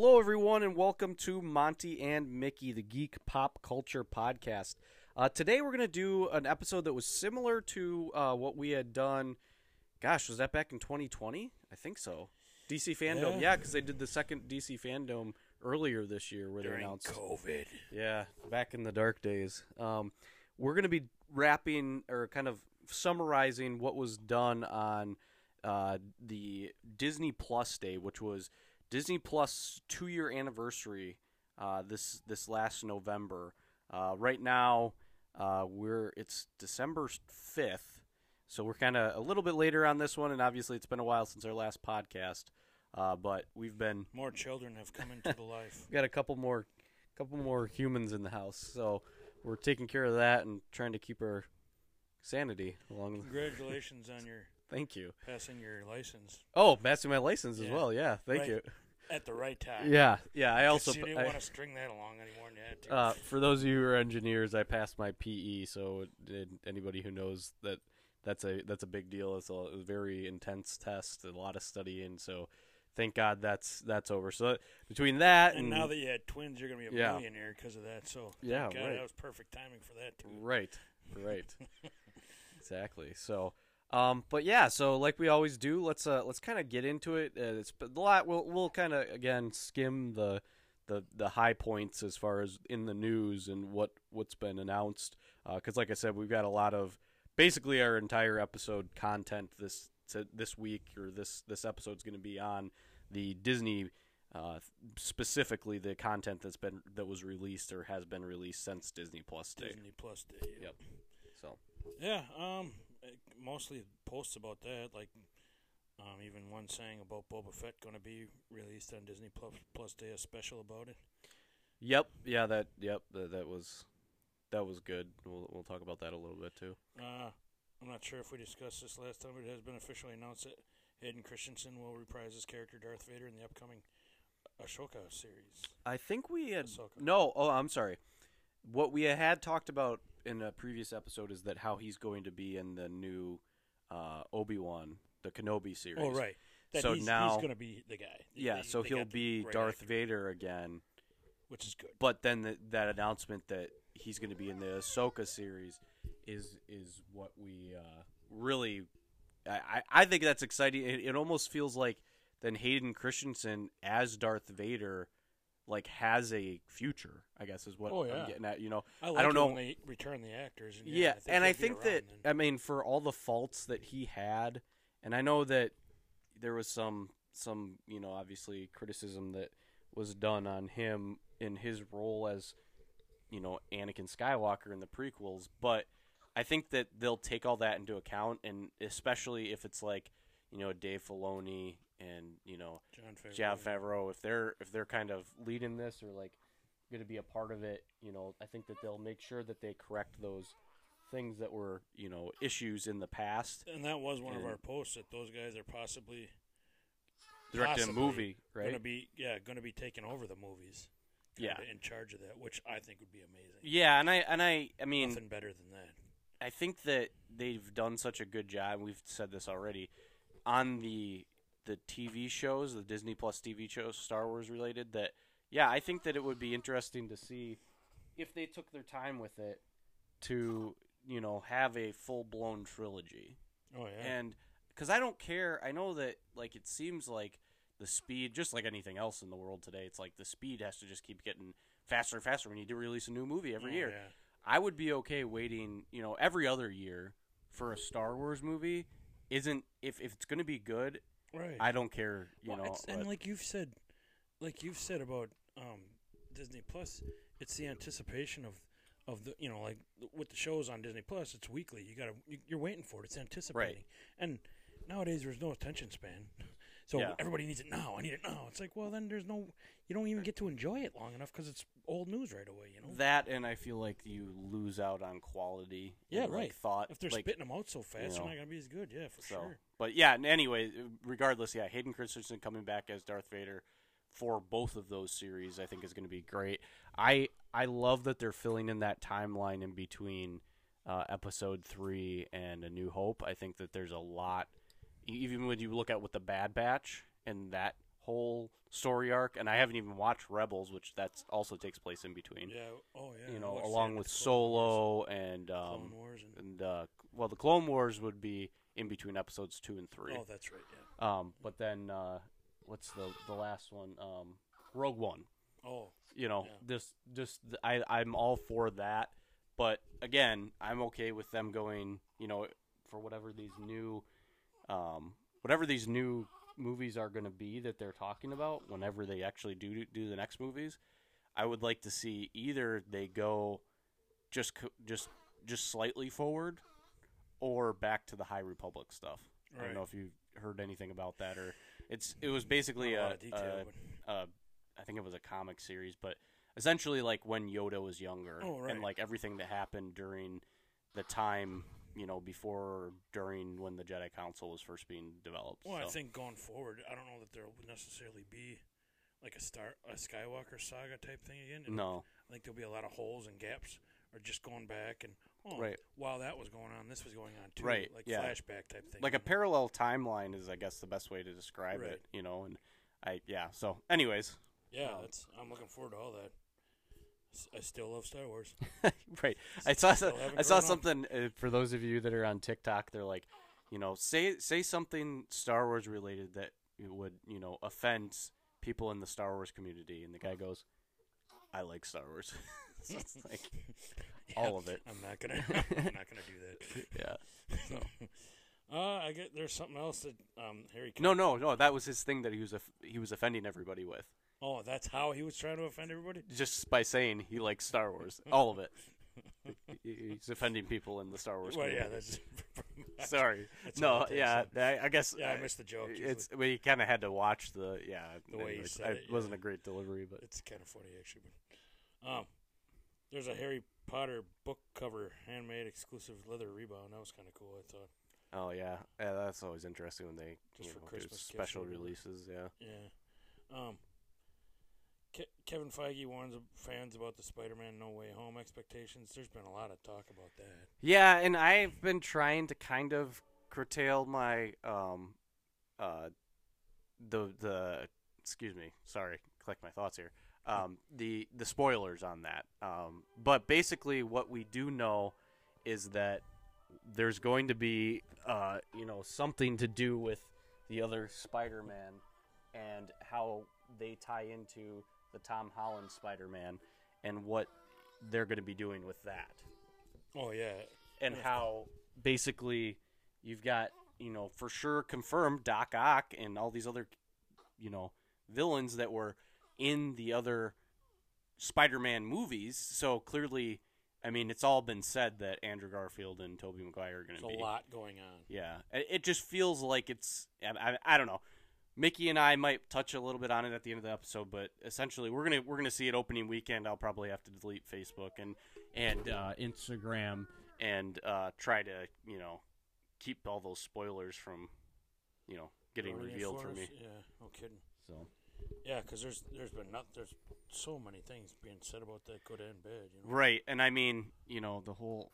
Hello, everyone, and welcome to Monty and Mickey, the Geek Pop Culture Podcast. Uh, today, we're going to do an episode that was similar to uh, what we had done. Gosh, was that back in 2020? I think so. DC Fandom, Yeah. because they did the second DC Fandom earlier this year, where they announced COVID. yeah, back in the dark days. Um, we're going to be wrapping or kind of summarizing what was done on uh, the Disney Plus Day, which was Disney Plus two year anniversary uh, this this last November. Uh, right now, uh, we're it's December fifth, so we're kind of a little bit later on this one, and obviously it's been a while since our last podcast. Uh, but we've been More children have come into the life. We've got a couple more couple more humans in the house so we're taking care of that and trying to keep our sanity along Congratulations on your thank you passing your license oh passing my license as well yeah thank Right. you at the right time. yeah yeah i also you didn't I- want to string that along anymore, and you had to. uh, for those of you who are engineers i passed my pe so anybody who knows that that's a that's a big deal it's a, a very intense test a lot of studying so thank god that's that's over so between that and, and now that you had twins, you're gonna be a Yeah. millionaire because of that. So Yeah, God, right. that was perfect timing for that too. Right, right, exactly. So, um, but yeah, so like we always do, let's uh, let's kind of get into it. Uh, it's a lot. We'll we'll kind of again skim the the the high points as far as in the news and what what's been announced. Because, like I said, we've got a lot of basically our entire episode content this this week or this this episode's going to be on the Disney. Uh, specifically, the content that's been that was released or has been released since Disney Plus Day. Disney Plus Day. Yep. So Yeah. Um. Mostly posts about that, like, um, even one saying about Boba Fett going to be released on Disney Plus Plus Day, a special about it. Yep. Yeah. That. Yep. That, that was. That was good. We'll we'll talk about that a little bit too. Uh, I'm not sure if we discussed this last time, but it has been officially announced that Hayden Christensen will reprise his character Darth Vader in the upcoming Ahsoka series. I think we had Ahsoka. no. Oh, I'm sorry. What we had talked about in a previous episode is that how he's going to be in the new uh, Obi Wan, the Kenobi series. Oh, right. That So he's, now- he's going to be the guy. Yeah. They- so they he'll be right Darth actor, Vader again. which is good. But then the, that announcement that he's going to be in the Ahsoka series is is what we uh, really. I, I I think that's exciting. It, it almost feels like then Hayden Christensen as Darth Vader, like has a future. I guess is what Oh, I'm getting at. You know, I, like don't know- when they return the actors. And yeah, yeah, I think and I think that then. I mean for all the faults that he had, and I know that there was some some you know obviously criticism that was done on him in his role as you know Anakin Skywalker in the prequels, but I think that they'll take all that into account, and especially if it's like you know Dave Filoni and you know Jon Favreau. Jon Favreau, if they're if they're kind of leading this or like going to be a part of it, you know, I think that they'll make sure that they correct those things that were you know issues in the past. And that was one of our posts that those guys are possibly Directed a movie, going right? to be yeah going to be taking over the movies. Yeah. in charge of that, which I think would be amazing. Yeah, and I and I I mean Nothing better than that. I think that they've done such a good job. We've said this already on the the TV shows, the Disney Plus TV shows, Star Wars related. That yeah, I think that it would be interesting to see if they took their time with it to you know have a full blown trilogy. Oh yeah. And because I don't care, I know that like it seems like the speed, just like anything else in the world today, it's like the speed has to just keep getting faster and faster. We need to release a new movie every Oh, year. yeah. I would be okay waiting, you know, every other year for a Star Wars movie. Isn't if if it's going to be good, Right. I don't care, you Well, know. it's, and like you've said, like you've said about um, Disney Plus, it's the anticipation of of the you know like with the shows on Disney Plus, it's weekly. You gotta you- you're waiting for it. It's anticipating. And nowadays there's no attention span, so Yeah. everybody needs it now. I need it now. It's like well then there's no you don't even get to enjoy it long enough because it's old news right away. You know. that, and I feel like you lose out on quality. Yeah, and, like, right. thought if they're like, spitting them out so fast, you they're not gonna be as good. Yeah, for So, sure. but yeah. Anyway, regardless, yeah, Hayden Christensen coming back as Darth Vader for both of those series, I think is going to be great. I I love that they're filling in that timeline in between uh, Episode three and A New Hope. I think that there's a lot. Even when you look at with the Bad Batch and that whole story arc, and I haven't even watched Rebels, which that's also takes place in between. Yeah. Oh yeah. you know, along with Clone Wars. Solo and um, Clone Wars and, and uh, well, the Clone Wars would be in between episodes two and three. oh, that's right. Yeah. Um, but then uh, what's the the last one? Um, Rogue One. Oh, You know, Yeah. just just I I'm all for that. But again, I'm okay with them going. You know, for whatever these new, um, whatever these new movies are going to be that they're talking about. Whenever they actually do do the next movies, I would like to see either they go just just just slightly forward, or back to the High Republic stuff. I don't know if you heard anything about that or it's it was basically a a, detail, a- but I think it was a comic series, but essentially like when Yoda was younger Oh, right. and like everything that happened during the time, you know, before or during when the Jedi Council was first being developed. well, I think going forward, I don't know that there will necessarily be like a star a Skywalker saga type thing again. It'll- no, I think there'll be a lot of holes and gaps, or just going back and oh, Right. while that was going on, this was going on too, Right, Like yeah. flashback type thing. like a parallel timeline is I guess the best way to describe Right. it, you know, and I yeah, so anyways, Yeah, um, that's. I'm looking forward to all that. I still love Star Wars. right. I saw some, I saw something uh, for those of you that are on TikTok. They're like, you know, say say something Star Wars related that would you know offend people in the Star Wars community, and the guy goes, "I like Star Wars." So like all of it. I'm not gonna. I'm not gonna do that. Yeah. that. uh, I get there's something else that um Harry. No, no, no. That was his thing that he was he was offending everybody with, Oh, that's how he was trying to offend everybody. just by saying he likes Star Wars, all of it. He's offending people in the Star Wars Well, community. yeah, that's. Sorry. That's no, all it is, yeah, I, I guess. Yeah, I missed the joke. usually. It's we kind of had to watch the yeah. The way he said I- it, wasn't a great delivery, but It's kind of funny actually, but um, there's a Harry Potter book cover handmade exclusive leather rebound. That was kind of cool. I thought. oh yeah, yeah, that's always interesting when they Just for know, do Christmas special releases. Yeah, Yeah. Um. Ke- Kevin Feige warns fans about the Spider-Man No Way Home expectations. There's been a lot of talk about that. yeah, and I've been trying to kind of curtail my um, uh, the the excuse me, sorry, collect my thoughts here. Um, the the spoilers on that. Um, but basically, what we do know is that there's going to be uh, you know something to do with the other Spider-Man and how they tie into the Tom Holland Spider-Man and what they're going to be doing with that Oh yeah. and Yeah. how basically you've got you know for sure confirmed Doc Ock and all these other you know villains that were in the other Spider-Man movies. So clearly, I mean, it's all been said that Andrew Garfield and Tobey Maguire are going to be a lot going on. Yeah, it, it just feels like it's. I, I, I don't know. Mickey and I might touch a little bit on it at the end of the episode, but essentially, we're gonna we're gonna see it opening weekend. I'll probably have to delete Facebook and and uh, Instagram and uh, try to you know keep all those spoilers from you know getting Already revealed for me. Yeah, no kidding. So Yeah, because there's there's been not there's so many things being said about that good and bad. You know. right, and I mean you know the whole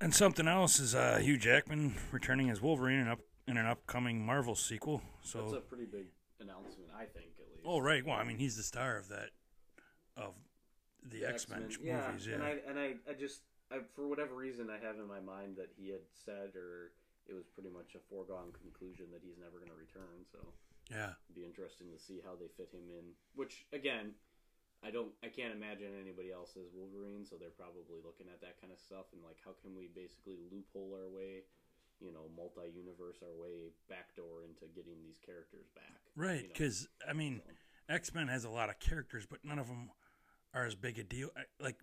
And something else is uh, Hugh Jackman returning as Wolverine in, up, in an upcoming Marvel sequel. So, that's a pretty big announcement, I think at least. oh right, well, I mean he's the star of that, of the X Men movies. Yeah, And I and I, I just I, for whatever reason I have in my mind that he had said or it was pretty much a foregone conclusion that he's never going to return. So yeah, it'd be interesting to see how they fit him in. Which again, I don't I can't imagine anybody else as Wolverine, so they're probably looking at that kind of stuff and like how can we basically loophole our way, you know, multi-universe our way backdoor into getting these characters back. right. you know? Because I mean, So, X Men has a lot of characters, but none of them are as big a deal. Like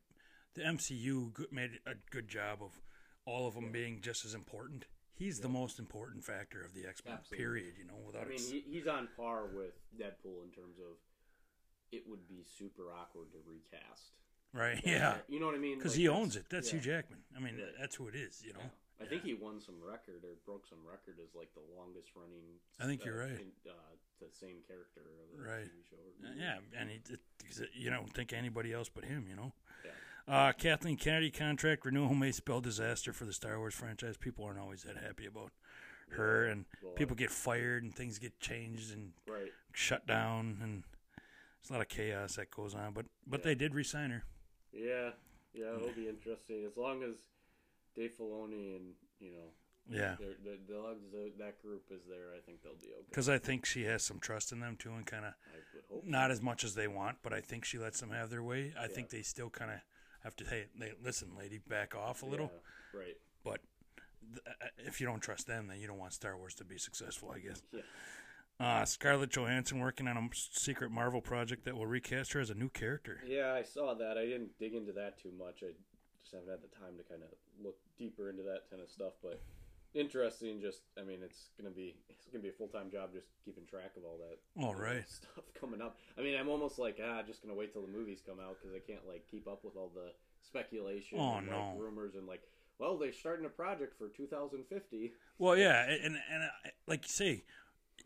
the MCU made a good job of all of them being just as important. He's the most important factor of the X Men. Absolutely. Period. You know, without I mean, he, he's on par with Deadpool in terms of it would be super awkward to recast. right? Yeah, you know what I mean? because Like, he owns it. That's yeah. Hugh Jackman. I mean, Right. that's who it is. You know. Yeah. I think he won some record or broke some record as like the longest running. I think you're uh, right. in- uh, the same character of the Right. TV show. or Uh. Yeah, and he, it- you don't think anybody else but him, you know. Yeah. Uh, Kathleen Kennedy contract renewal may spell disaster for the Star Wars franchise. People aren't always that happy about her, and Well, people get fired and things get changed and right. shut down, and there's a lot of chaos that goes on. But but Yeah. they did resign her. Yeah, yeah, it'll be interesting as long as Dave Filoni and you know, Yeah, they're, they're, as long as the- that group is there, I think they'll be okay. because I think she has some trust in them too, and kind of not as much as they want, but I think she lets them have their way. I Yeah. think they still kind of have to hey, they, listen, lady, back off a little. Yeah, right. But th- uh, if you don't trust them, then you don't want Star Wars to be successful, I guess. Yeah. Uh, Scarlett Johansson working on a secret Marvel project that will recast her as a new character. Yeah, I saw that. I didn't dig into that too much. I just haven't had the time to kind of look deeper into that kind of stuff. But interesting. Just, I mean, it's gonna be it's gonna be a full time job just keeping track of all that. All right. stuff coming up. I mean, I'm almost like ah, just gonna wait till the movies come out because I can't like keep up with all the speculation. Oh, and, no. like, rumors and like, well, they're starting a project for 2050. Well, yeah, and and uh, like you say,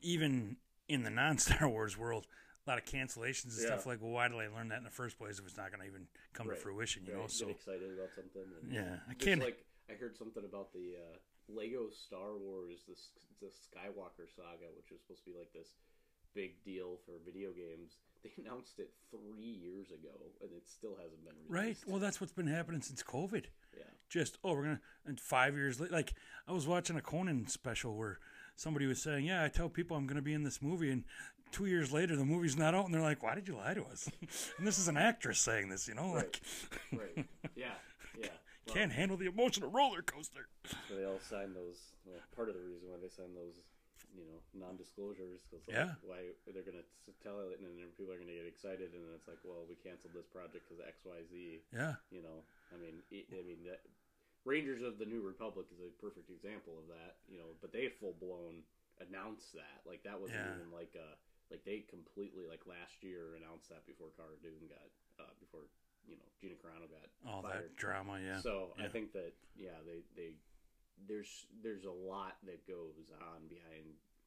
even in the non Star Wars world, lot of cancellations and Yeah. stuff. Like, well, why did I learn that in the first place if it's not going to even come Right. to fruition? You know, so get excited about something. And yeah, I can't. like I heard something about the uh, Lego Star Wars, the the Skywalker saga, which was supposed to be like this big deal for video games. They announced it three years ago, and it still hasn't been released. Right. Well, that's what's been happening since COVID. yeah, just oh we're gonna and five years later like i was watching a conan special where somebody was saying yeah i tell people i'm gonna be in this movie and two years later the movie's not out and they're like why did you lie to us and this is an actress saying this you know like right. Yeah, yeah. Well, can't handle the emotional roller coaster so they all signed those. Well, part of the reason why they signed those, you know, non-disclosures because like, Yeah. why they're gonna tell it, and then people are gonna get excited, and then it's like, well, we canceled this project because X, Y, Z. yeah You know, I mean, it, I mean, that, Rangers of the New Republic is a perfect example of that. You know, but they full blown announced that. Like that wasn't Yeah. even like uh like they completely like last year announced that before Cara Dune got uh before you know Gina Carano got all fired. that drama yeah So I think that yeah, they they there's there's a lot that goes on behind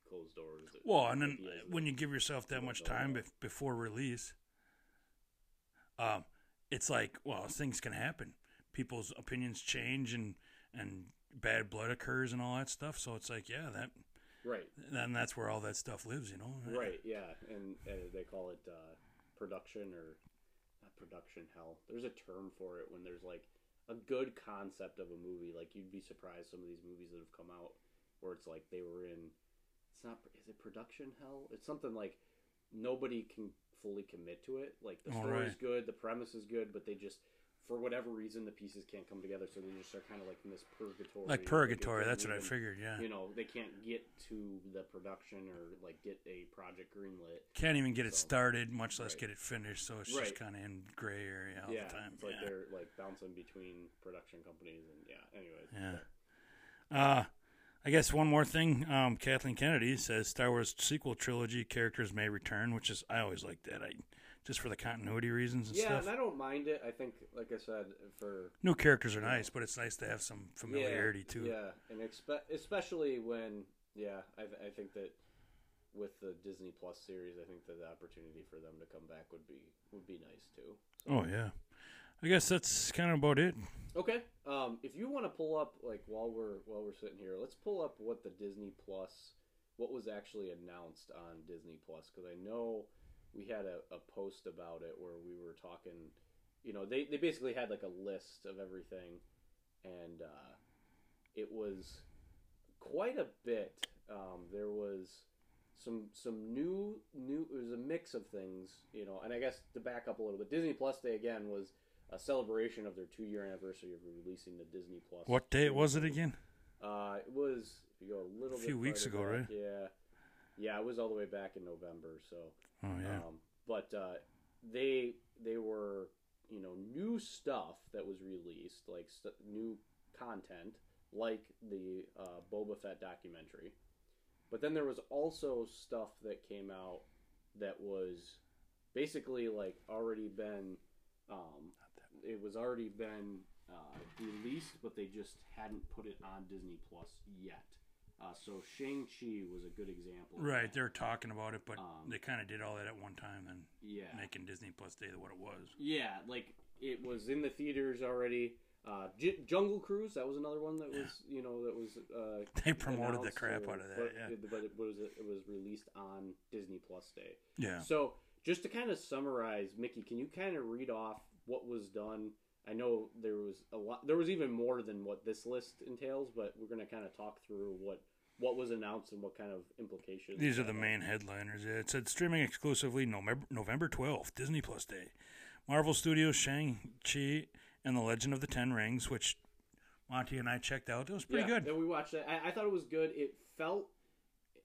closed doors. well and then when you give yourself that much time bef- before release um it's like well things can happen people's opinions change and and bad blood occurs and all that stuff so it's like yeah that right And that's where all that stuff lives, you know. Right, yeah, and uh, they call it uh, production or not production hell. There's a term for it when there's like a good concept of a movie. Like you'd be surprised some of these movies that have come out where it's like they were in. It's not. Is it production hell? It's something like nobody can fully commit to it. Like the All story's right. good, the premise is good, but they just. For whatever reason, the pieces can't come together, so they just are kind of like in this purgatory. Like purgatory, that's what I figured. Yeah, you know they can't get to the production or like get a project greenlit can't even get it started, much less Right. get it finished. So it's Right. just kind of in gray area all yeah the time. it's like yeah. they're like bouncing between production companies and yeah anyways Yeah. so- Uh, I guess one more thing. Um, Kathleen Kennedy says Star Wars sequel trilogy characters may return, which is I always like that. I just for the continuity reasons and stuff. yeah stuff. and i don't mind it i think like i said for New characters are nice, but it's nice to have some familiarity yeah, too. yeah and expe- especially when yeah I, I think that with the disney plus series i think that the opportunity for them to come back would be would be nice too Oh yeah. I guess that's kind of about it. Okay. Um, if you want to pull up like while we're while we're sitting here, let's pull up what the Disney Plus, what was actually announced on Disney Plus, because I know we had a, a post about it where we were talking. You know, they they basically had like a list of everything, and uh, it was quite a bit. Um, there was some some new new. It was a mix of things, you know. And I guess to back up a little bit, Disney Plus Day again was a celebration of their two year anniversary of releasing the Disney Plus. What day was it again? Uh, it was if you go a little A bit few weeks ago, back, right? Yeah, yeah, it was all the way back in November. So, Oh yeah. um, but uh, they they were you know new stuff that was released, like st- new content, like the uh, Boba Fett documentary. But then there was also stuff that came out that was basically like already been um, it was already been uh, released, but they just hadn't put it on Disney Plus yet. Uh, so Shang Chi was a good example. Right, they're talking about it, but Um, they kind of did all that at one time, then yeah, making Disney Plus Day what it was. yeah, like it was in the theaters already. Uh, J- Jungle Cruise, that was another one that was, you know, that was. Uh, They promoted the crap or- out of that, But, yeah. but it was it was released on Disney Plus Day. Yeah. So just to kind of summarize, Mickey, can you kind of read off what was done? I know there was a lot. There was even more than what this list entails, but we're going to kind of talk through what what was announced and what kind of implications. These are the main headliners. Yeah, it said streaming exclusively November November twelfth, Disney Plus Day. Marvel Studios Shang Chi and the Legend of the Ten Rings, which Monty and I checked out. It was pretty yeah, good. And we watched it. I, I thought it was good. It felt,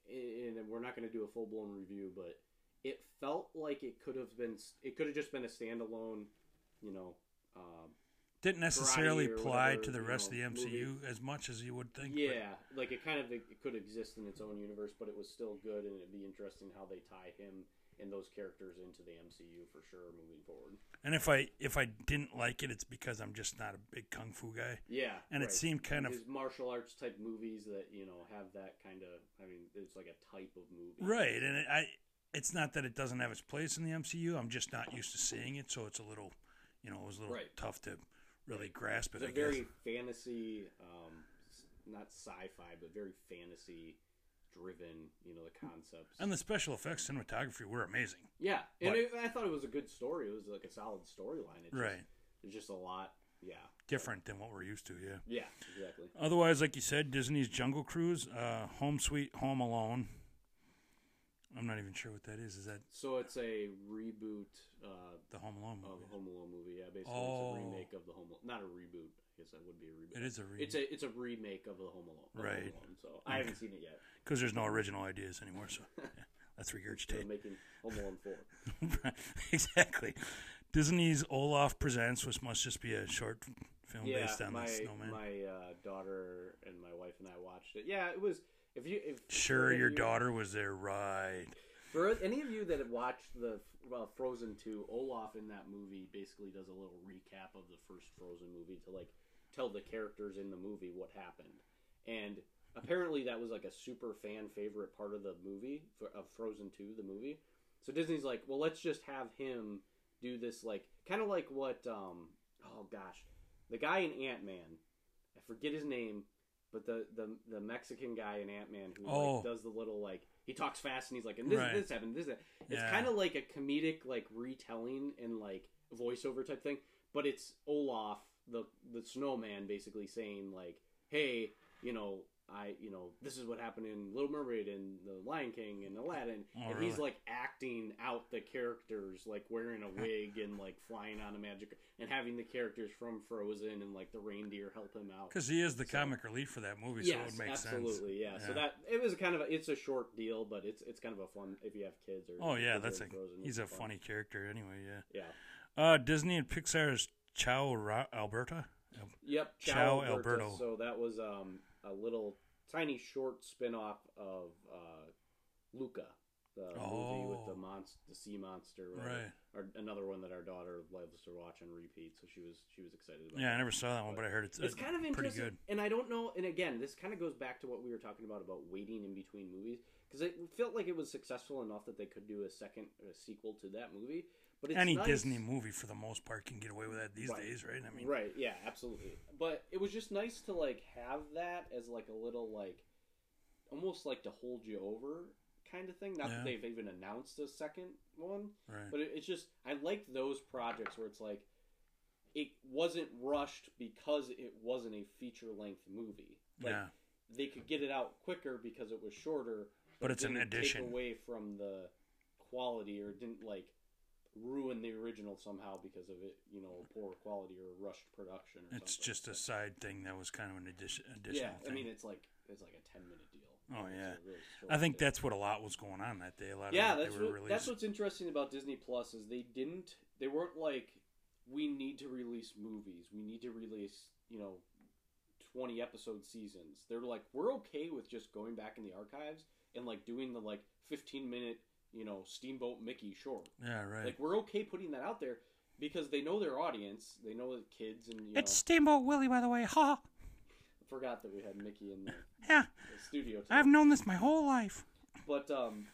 and we're not going to do a full blown review, but it felt like it could have been. It could have just been a standalone, you know. Um, Didn't necessarily apply whatever, to the rest know, of the MCU as much as you would think. but- Yeah, like it kind of it could exist in its own universe, but it was still good, and it'd be interesting how they tie him and those characters into the MCU for sure moving forward. And if I if I didn't like it, it's because I'm just not a big kung fu guy. Yeah, And it seemed kind of martial arts type movies that you know have that kind of. I mean, it's like a type of movie, right, and it, I. It's not that it doesn't have its place in the MCU. I'm just not used to seeing it, so it's a little, you know, it was a little Right. tough to really grasp it. It's a I guess. very fantasy, um, not sci-fi, but very fantasy driven. You know the concepts. And the special effects cinematography were amazing. yeah, and it, I thought it was a good story. It was like a solid storyline. It's Right. It's just a lot. Yeah. Different than what we're used to, yeah. Yeah. Exactly. Otherwise, like you said, Disney's Jungle Cruise, uh, Home Sweet Home Alone. I'm not even sure what that is. Is that So it's a reboot uh, the Home Alone of movie? Home Alone movie. Yeah, basically Oh. it's a remake of the Home. Alone. Not a reboot. I guess that would be a reboot. It is a remake. It's a it's a remake of the Home Alone. of Home Right. Alone, so I haven't seen it yet. Because there's no original ideas anymore, so yeah, that's regurgitated. making Home Alone four. exactly. Disney's Olaf Presents, which must just be a short film yeah, based on my the snowman. my uh, daughter and my wife and I watched it. Yeah, it was. If you if Sure, your you- daughter was there, right? For any of you that have watched the uh, Frozen 2, Olaf in that movie basically does a little recap of the first Frozen movie to like tell the characters in the movie what happened. And apparently that was like a super fan favorite part of the movie for, of Frozen 2, the movie. So Disney's like, well, let's just have him do this like kind of like what um oh gosh, the guy in Ant Man, I forget his name, but the the the Mexican guy in Ant Man who Oh. like does the little like he talks fast and he's like and this Right. this happened this that. It's Yeah. kind of like a comedic like retelling and like voiceover type thing, but it's Olaf the the snowman basically saying like, hey, you know. I, you know, this is what happened in Little Mermaid and The Lion King and Aladdin, Oh, and he's like acting out the characters, like wearing a wig and like flying on a magic, and having the characters from Frozen and like the reindeer help him out. Because he is the comic relief for that movie, so it Yes, would make sense. absolutely, yeah. So that it was kind of a, it's a short deal, but it's it's kind of a fun if you have kids or Oh yeah, that's a Frozen, he's a fun. funny character anyway. Yeah. yeah. Uh, Disney and Pixar's Chow Ra- Alberta. Yep, Chow, Ciao, Alberto. Alberto. So that was um, a little tiny short spin-off of uh, Luca, the movie with the Oh. monster, the sea monster. Right. Or another one that our daughter loves to watch and repeat, so she was she was excited about. Yeah, I never saw that one, but I heard it's, It's uh, kind of pretty interesting, good. and I don't know. And again, this kind of goes back to what we were talking about about waiting in between movies because it felt like it was successful enough that they could do a second a sequel to that movie. But Any nice- Disney movie, for the most part, can get away with that these Right. days, right? I mean, Right, yeah, absolutely. But it was just nice to like have that as like a little like almost like to hold you over kind of thing. Not Yeah. that they've even announced a second one, right. but it, it's just I liked those projects where it's like it wasn't rushed because it wasn't a feature length movie. Like yeah, they could get it out quicker because it was shorter, But it it's an addition. Away from the quality or didn't like ruin the original somehow because of it, you know, poor quality or rushed production. Or it's something. just a side thing that was kind of an addition. Additional yeah. thing. I mean, it's like it's like a ten minute deal. Oh, yeah. really I think that's what a lot was going on that day. A lot yeah. of That's what, that's what's interesting about Disney Plus is they didn't they weren't like we need to release movies. We need to release you know twenty episode seasons. They're like we're okay with just going back in the archives and like doing the like fifteen minute you know Steamboat Mickey short. yeah, right. Like we're okay putting that out there because they know their audience. They know the kids and you it's know. Steamboat Willie, by the way. Ha! Forgot that we had Mickey in the, Yeah, the studio. I've known this my whole life. But um,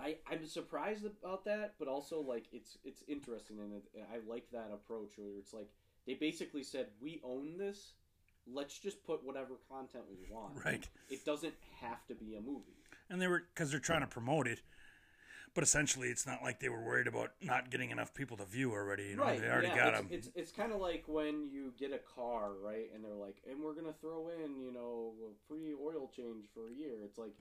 I I'm surprised about that, but also like it's it's interesting and it, I like that approach where it's like they basically said we own this. Let's just put whatever content we want. Right. It doesn't have to be a movie. and they were because they're trying to promote it. But essentially, it's not like they were worried about not getting enough people to view already. You know, they already yeah, got it's, them. It's it's kind of like when you get a car, right? And they're like, and we're gonna throw in, you know, a free oil change for a year. It's like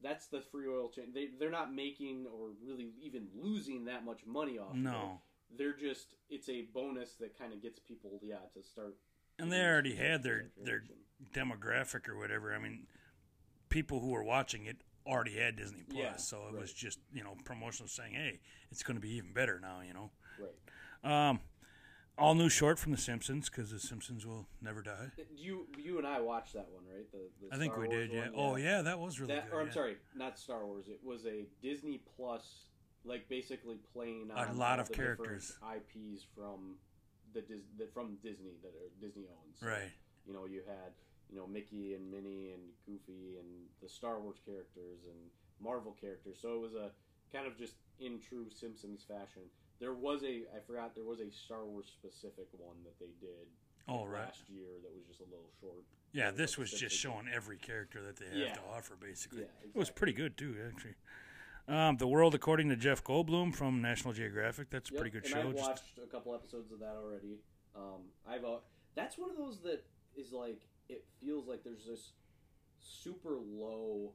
that's the free oil change. They they're not making or really even losing that much money off. of it. No, they're just it's a bonus that kind of gets people, yeah, to start. and they already had their their demographic or whatever. I mean, people who are watching it already had Disney Plus, Yeah, so it was just you know promotional saying, "Hey, it's going to be even better now." You know, Right. um, all new short from The Simpsons because The Simpsons will never die. You you and I watched that one, right? The, the I think Star we Wars did. Yeah. one? Oh yeah, that was really that, good. or I'm yeah. sorry, not Star Wars. It was a Disney Plus, like basically playing A lot of characters. IPs from the, Dis, the from Disney that are Disney owns. Right. You know, you had you know Mickey and Minnie and Goofy and the Star Wars characters and Marvel characters. So it was a kind of just in true Simpsons fashion. There was a I forgot there was a Star Wars specific one that they did Oh right. last year that was just a little short. Yeah, this was just showing every character that they have Yeah. to offer, basically. Yeah, It was pretty good too, actually. Um, the World According to Jeff Goldblum from National Geographic. That's a Yep, pretty good and show. I've Just watched a couple episodes of that already. Um, I've uh, that's one of those that is like it feels like there's this super low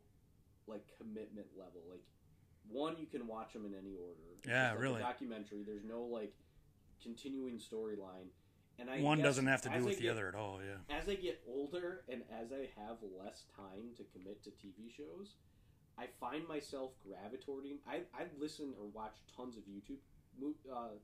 like commitment level. Like one, you can watch them in any order. Yeah, like really. A documentary. There's no like continuing storyline. And I one doesn't have to do I with the get- other at all. Yeah. As I get older and as I have less time to commit to TV shows, I find myself gravitating. I, I listen or watch tons of YouTube uh,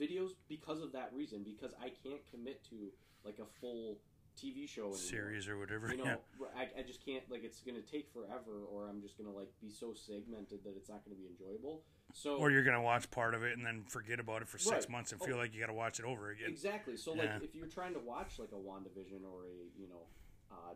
videos because of that reason. Because I can't commit to like a full TV show anymore. Series or whatever. You know, yeah. I, I just can't like it's gonna take forever, or I'm just gonna like be so segmented that it's not gonna be enjoyable. So Or you're gonna watch part of it and then forget about it for six Right. months and Oh. feel like you got to watch it over again. Exactly. So like if you're trying to watch like a WandaVision or a, you know, uh,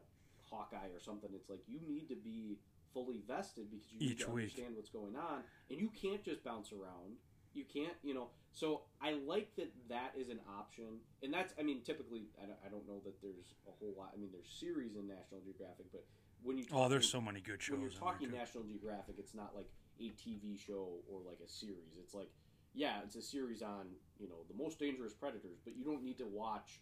Hawkeye or something, it's like you need to be fully vested because you need Each to week. understand what's going on and you can't just bounce around. You can't, you know. So I like that that is an option. And that's I mean typically I don't, I don't know that there's a whole lot. I mean there's series in National Geographic, but when you talk, Oh, there's so many good shows. when you're talking. National Geographic, it's not like a TV show or like a series. It's like, yeah, it's a series on you know the most dangerous predators, but you don't need to watch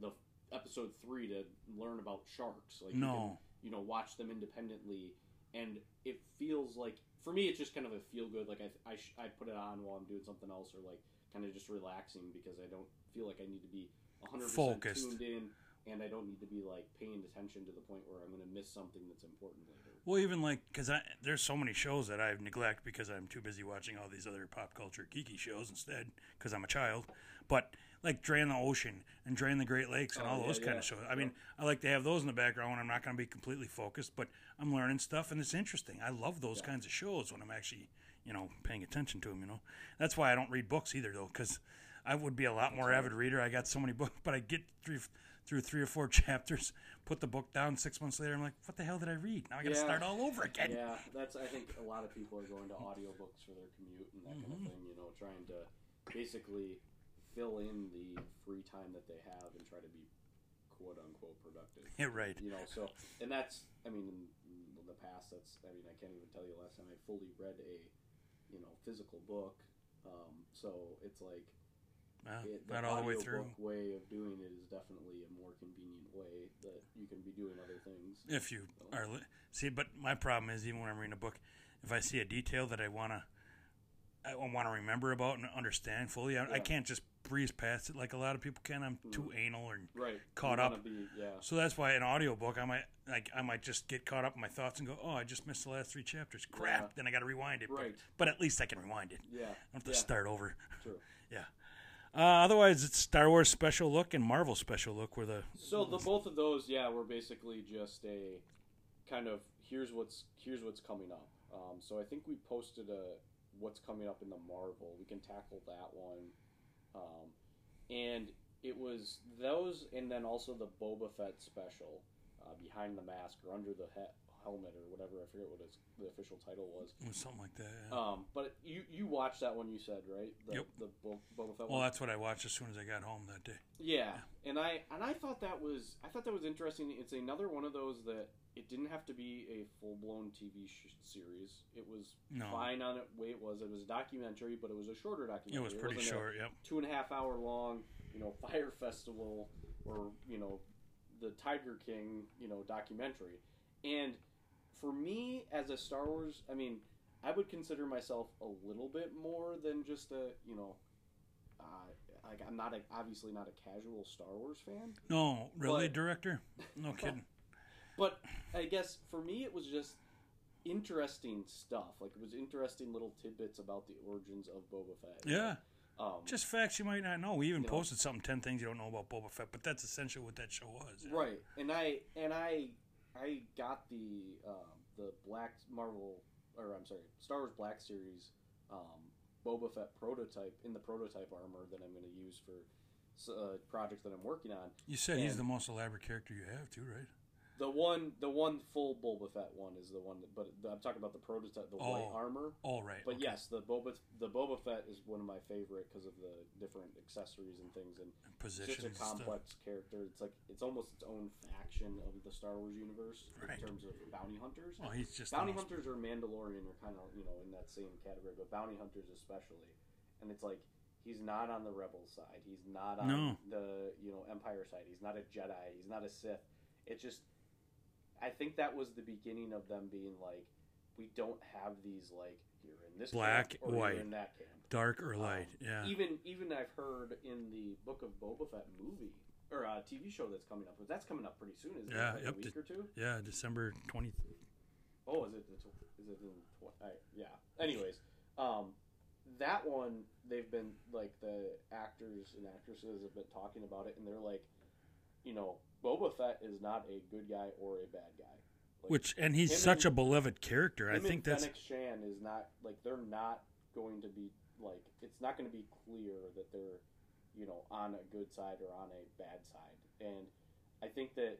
the episode three to learn about sharks. Like you can, No. you know, watch them independently, and it feels like for me, it's just kind of a feel good. Like I I, sh- I put it on while I'm doing something else, or like kind of just relaxing because I don't feel like I need to be 100 percent Focused. tuned in. And I don't need to be like paying attention to the point where I'm going to miss something that's important later. Well, even like because there's so many shows that I neglect because I'm too busy watching all these other pop culture geeky shows instead because I'm a child. But like Drain the Ocean and Drain the Great Lakes and Oh, all yeah, those kind yeah. of shows. I mean, I like to have those in the background when I'm not going to be completely focused, but I'm learning stuff and it's interesting. I love those kinds of shows when I'm actually, you know, paying attention to them. You know, that's why I don't read books either, though, because I would be a lot more avid reader. I got so many books, but I get through through three or four chapters, put the book down. Six months later, I'm like, what the hell did I read? Now I got to Yeah. start all over again. Yeah, that's. I think a lot of people are going to audiobooks for their commute and that kind Mm-hmm. of thing. You know, trying to basically fill in the free time that they have and try to be quote unquote productive. Yeah, right. You know, so and that's. I mean, in, the past, that's. I mean, I can't even tell you last time I fully read a, you know, physical book. Um, so it's like Well, it, the not all the way through. way of doing it is definitely a more convenient way that you can be doing other things. If you are li- see, but my problem is even when I'm reading a book, if I see a detail that I wanna, I want to remember about and understand fully, I, I can't just breeze past it like a lot of people can. I'm too anal or Right. Caught up. Be, yeah. so that's why an audiobook I might like I might just get caught up in my thoughts and go, oh, I just missed the last three chapters. Crap! Yeah. Then I got to rewind it. Right. But, but at least I can rewind it. Yeah. I don't have to yeah. start over. True. Yeah. Uh, otherwise, it's Star Wars special look and Marvel special look, where the So the both of those, yeah, were basically just a kind of here's what's here's what's coming up. Um, so I think we posted a what's coming up in the Marvel. We can tackle that one, um, and it was those, and then also the Boba Fett special, uh, behind the mask or under the he- helmet or whatever. I forget what his, the official title was. It was something like that. Yeah. Um, but you you watched that one you said right? The, Yep. The Bo- Boba Fett well, one. that's what I watched as soon as I got home that day. Yeah, and I and I thought that was I thought that was interesting. It's another one of those that it didn't have to be a full blown TV sh- series. It was No. fine on it way it was. It was a documentary, but it was a shorter documentary. It was pretty wasn't short. Yep. two and a half hour long, you know, fire festival or you know, the Tiger King, you know, documentary. And for me, as a Star Wars, I mean, I would consider myself a little bit more than just a, you know, uh, like I'm not a, obviously not a casual Star Wars fan, No, really, But- director? No kidding. but I guess for me it was just interesting stuff. Like it was interesting little tidbits about the origins of Boba Fett. Yeah, Um, just facts you might not know. We even You know. posted something, ten things you don't know about Boba Fett, but that's essentially what that show was. Right, and I and I I got the um, the Black Marvel or I'm sorry Star Wars Black Series um, Boba Fett prototype in the prototype armor that I'm going to use for uh, projects that I'm working on. You said he's the most elaborate character you have, too, right? The one the one full Boba Fett one is the one, that, but the, I'm talking about the prototype, the white Oh, armor. All right. But okay. yes, the Boba the Boba Fett is one of my favorite because of the different accessories and things and And It's positions. just a and stuff. complex character. It's like it's almost its own faction of the Star Wars universe Right. in terms of bounty hunters. Well, he's just bounty hunters or Mandalorian are kind of you know in that same category, but bounty hunters especially. And it's like he's not on the rebel side. He's not on No. the you know Empire side. He's not a Jedi. He's not a Sith. It's just I think that was the beginning of them being like, we don't have these like you're in this Black, camp or white. in that camp. dark or Um, light. yeah. Even even I've heard in the Book of Boba Fett movie or uh, TV show that's coming up. But that's coming up pretty soon, isn't Yeah, it? Like yep, a week or two. yeah, December 20. Oh, is it? The tw- is it in? Tw- I, yeah. Anyways, um, that one they've been like the actors and actresses have been talking about it, and they're like, you know, Boba Fett is not a good guy or a bad guy. Like, Which and he's such and- a beloved character. I think and that's Fennec Shand is not like they're not going to be like it's not going to be clear that they're you know on a good side or on a bad side, and I think that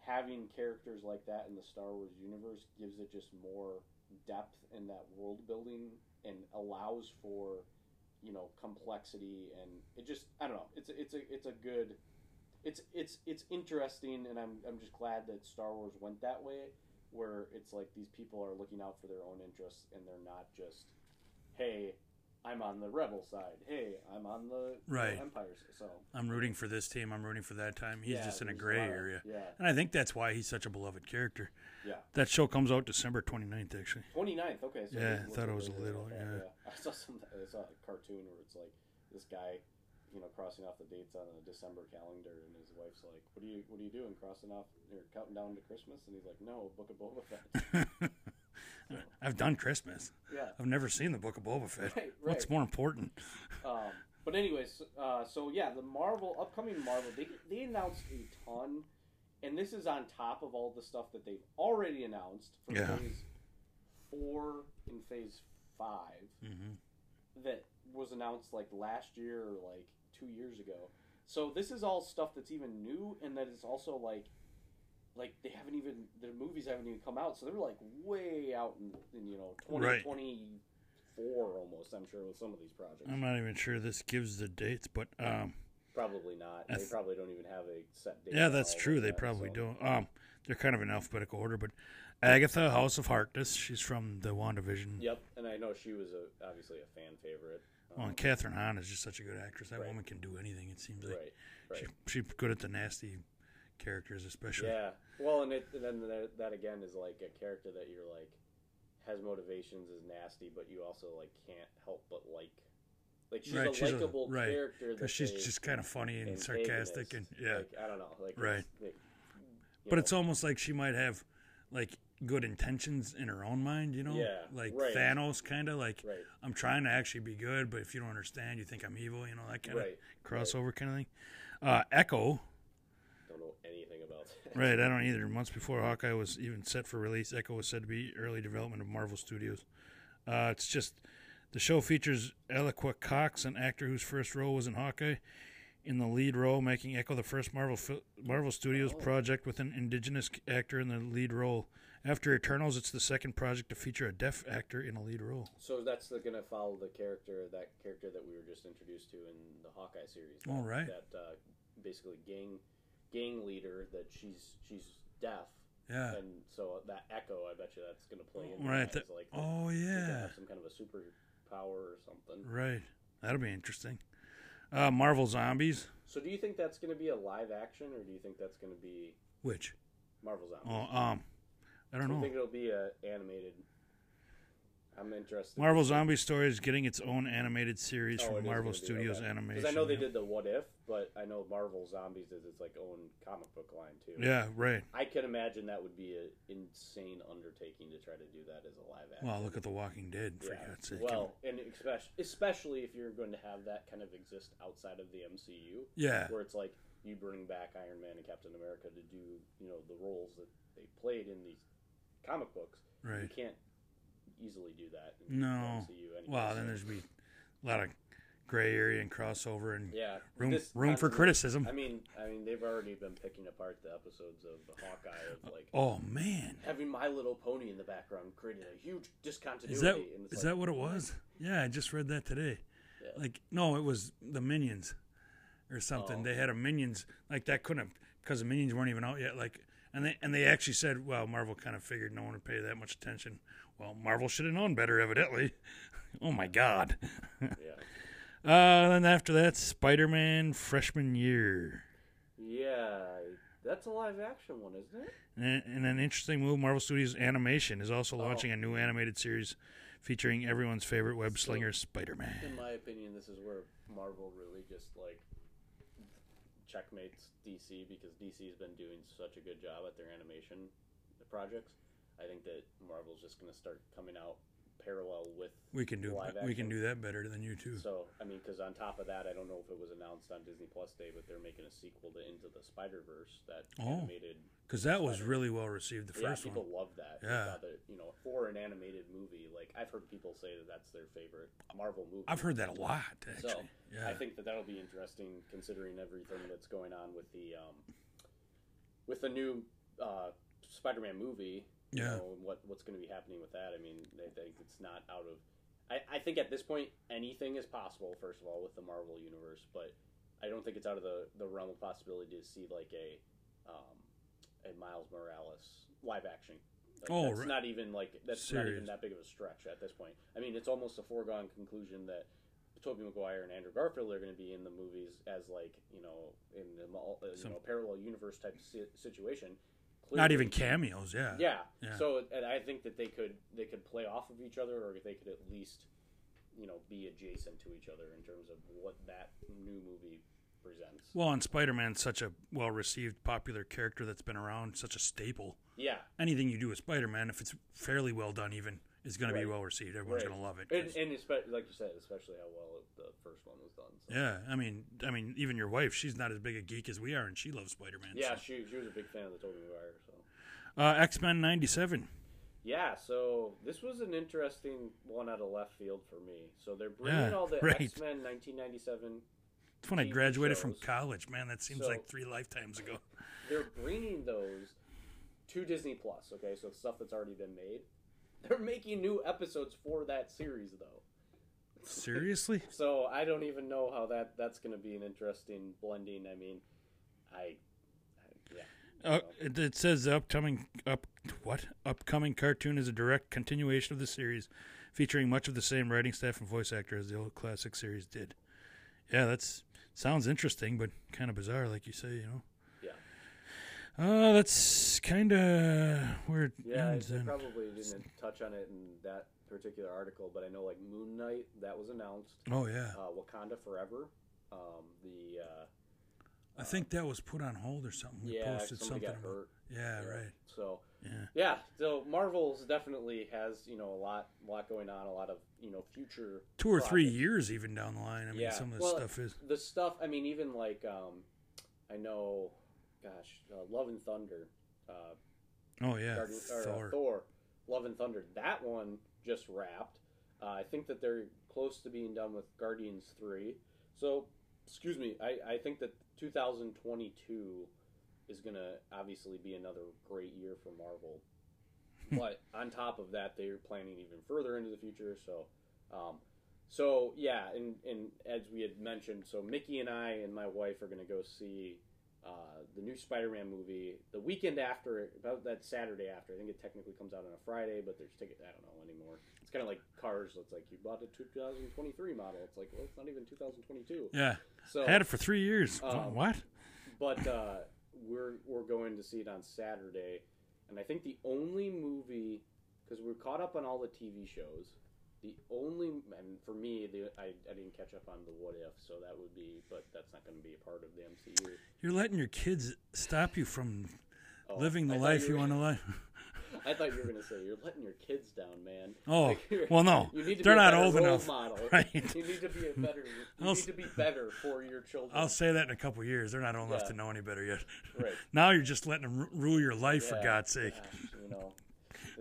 having characters like that in the Star Wars universe gives it just more depth in that world building and allows for you know complexity and it just I don't know it's a, it's a it's a good it's it's it's interesting and I'm I'm just glad that Star Wars went that way where it's like these people are looking out for their own interests and they're not just hey I'm on the rebel side hey I'm on the Right. empire side so I'm rooting for this team. I'm rooting for that time. He's yeah, just in a gray area, yeah and I think that's why he's such a beloved character. yeah That show comes out December 29th, actually. 29th okay so Yeah, I thought it was a little, that, yeah. I saw some I saw a cartoon where it's like this guy you know crossing off the dates on a December calendar and his wife's like what are you what are you doing crossing off you're counting down to Christmas and he's like no Book of Boba Fett I've done Christmas. yeah I've never seen the Book of Boba Fett. Right, What's more important? Um, but anyways, uh, so yeah, the Marvel upcoming Marvel they they announced a ton, and this is on top of all the stuff that they've already announced for Yeah. Phase Four and Phase 5 hmm that was announced like last year or like two years ago. So this is all stuff that's even new, and that is also like. Like they haven't even the movies haven't even come out, so they're like way out in, in you know twenty twenty four almost. I'm sure with some of these projects. I'm not even sure this gives the dates, but um, Probably not. They probably don't even have a set date. yeah, that's true. They that, probably so- don't. Um, they're kind of in alphabetical order, but Agatha, House of Harkness, she's from the WandaVision. Yep, and I know she was a, obviously a fan favorite. Well, and Kathryn Hahn is just such a good actress. That Right. woman can do anything. It seems like right, right. she she's good at the nasty characters, especially. Yeah. Well, and, it, and then that, that again is like a character that you're like has motivations is nasty, but you also like can't help but like. Like she's Right, a she's a- likable right, character because she's they just kind of funny and antagonist. sarcastic, and yeah. Like, I don't know, like Right. it's- you but know, it's almost like she might have like good intentions in her own mind, you know? Yeah, Like right. Thanos, kind of like right, I'm trying to actually be good, but if you don't understand, you think I'm evil. You know that kind of right. crossover kind of thing. Uh, Echo, Don't know anything about that. right? I don't either. Months before Hawkeye was even set for release, Echo was said to be early development of Marvel Studios. Uh, it's just the show features Alaqua Cox, an actor whose first role was in Hawkeye, in the lead role, making Echo the first Marvel Marvel Studios Oh. project with an indigenous actor in the lead role. After Eternals, it's the second project to feature a deaf actor in a lead role. So that's gonna follow the character, that character that we were just introduced to in the Hawkeye series. That, All right. That uh, basically gang gang leader that she's she's deaf, Yeah. and so that Echo, I bet you that's gonna play in Right. as like oh yeah. some kind of a super power or something. Right. That'll be interesting. Uh, Marvel Zombies. So do you think that's gonna be a live action, or do you think that's gonna be Which? Marvel Zombies? Oh, um, I don't know. think it'll be a animated? I'm interested. Marvel Zombie Story is getting its own animated series Oh, from Marvel Studios okay. Animation. Because I know they yeah. did the What If, but I know Marvel Zombies is its like own comic book line too. Yeah, right. I can imagine that would be an insane undertaking to try to do that as a live action. Well, look at The Walking Dead, for yeah. God's sake. Well, and especially especially if you're going to have that kind of exist outside of the MCU, yeah, where it's like you bring back Iron Man and Captain America to do you know the roles that they played in these comic books. Right. You can't easily do that. No. Well, then there's be a lot of gray area and crossover and yeah room this room for criticism. I mean, I mean, they've already been picking apart the episodes of the Hawkeye of like Oh man, having My Little Pony in the background created a huge discontinuity. is that is like, that what it was? Yeah, I just read that today. Yeah. Like, no, it was the Minions or something. Oh. They had a Minions like that couldn't have because the Minions weren't even out yet. Like, and they and they actually said, well, Marvel kind of figured no one would pay that much attention. Well, Marvel should have known better, evidently. oh my God. Yeah, Uh, then after that, Spider-Man freshman year. yeah, that's a live action one, isn't it? And, and an interesting move, Marvel Studios Animation is also Oh. launching a new animated series featuring everyone's favorite web slinger, Spider-Man. In my opinion, this is where Marvel really just like checkmates DC because DC has been doing such a good job at their animation projects. I think that Marvel's just going to start coming out parallel with We can do live we can do that better than you too. So, I mean, because on top of that, I don't know if it was announced on Disney Plus Day, but they're making a sequel to Into the Spider Verse, that Oh, animated. Because that was really well received. The yeah, first people one. love that. Yeah. That, you know, for an animated movie, like I've heard people say that that's their favorite Marvel movie. I've heard that a lot. Actually. So, yeah. I think that that'll be interesting considering everything that's going on with the um, with the new uh, Spider-Man movie. You Yeah. know, what what's going to be happening with that? I mean, they think it's not out of. I, I think at this point anything is possible. First of all, with the Marvel universe, but I don't think it's out of the, the realm of possibility to see like a um, a Miles Morales live action. Like, Oh, that's right. not even like that's not even that big of a stretch at this point. I mean, it's almost a foregone conclusion that Tobey Maguire and Andrew Garfield are going to be in the movies as like you know in the uh, you know parallel universe type si- situation. Not even cameos. Yeah. yeah. Yeah. So and I think that they could they could play off of each other, or they could at least you know be adjacent to each other in terms of what that new movie presents. Well, and Spider-Man's such a well-received, popular character that's been around, such a staple. Yeah. Anything you do with Spider-Man, if it's fairly well done, even is going to be well-received. Everyone's Right. going to love it. And, 'cause- and espe- like you said, especially how well the first one was done. So. yeah, I mean, I mean, even your wife, she's not as big a geek as we are, and she loves Spider-Man. Yeah, so. she, she was a big fan of the Tobey Maguire. So Uh, X-Men '97. yeah, so this was an interesting one out of left field for me. So they're bringing Yeah, all the right. X Men 1997. It's when I graduated from college. Man, that seems So- like three lifetimes ago. They're bringing those to Disney Plus. Okay, so stuff that's already been made. They're making new episodes for that series though. Seriously? So I don't even know how that that's going to be an interesting blending. I mean, I, I yeah. Uh, it, it says the upcoming up what upcoming cartoon is a direct continuation of the series, featuring much of the same writing staff and voice actor as the old classic series did. Yeah, that's sounds interesting, but kind of bizarre, like you say. You know. Yeah. Uh, that's kind of where it Yeah, ends. they probably didn't touch on it in that particular article, but I know like Moon Knight that was announced. Oh yeah, Uh, Wakanda Forever. Um, the uh, I think that was put on hold or something. We yeah, posted something. got hurt. Yeah, right. So Yeah. yeah, so Marvel's definitely has you know a lot, a lot going on, a lot of you know future Two or three years even down the line. I mean, Yeah, some of the well, stuff is. the stuff. I mean, even like um, I know, gosh, uh, Love and Thunder, uh, Oh yeah, Guardian, or, uh, Thor. Thor, Love and Thunder. That one just wrapped. Uh, I think that they're close to being done with Guardians three. So, excuse me. I, I think that 2022 is gonna obviously be another great year for Marvel. but on top of that, they're planning even further into the future. So, um, so yeah, and and as we had mentioned, so Mickey and I and my wife are going to go see uh, the new Spider-Man movie the weekend after, about that Saturday after. I think it technically comes out on a Friday, but there's ticket. I don't know anymore. It's kind of like Cars. It's like you bought a 2023 model. It's like well, it's not even 2022. Yeah. So I Had it for three years. Um, what? but uh, we're we're going to see it on Saturday, and I think the only movie because we're caught up on all the TV shows. The only and for me, the, I, I didn't catch up on the What If, so that would be, but that's not going to be a part of the MCU. You're letting your kids stop you from Oh, living the life you were- want to live. I thought you were going to say you're letting your kids down, man. Oh, Like, well, no. you need to They're be not old enough, Model. right? You need to be a better. You I'll need to be better for your children. I'll say that in a couple years. They're not old enough to know any better yet. Right. now you're just letting them ru- rule your life for God's sake. gosh, you know,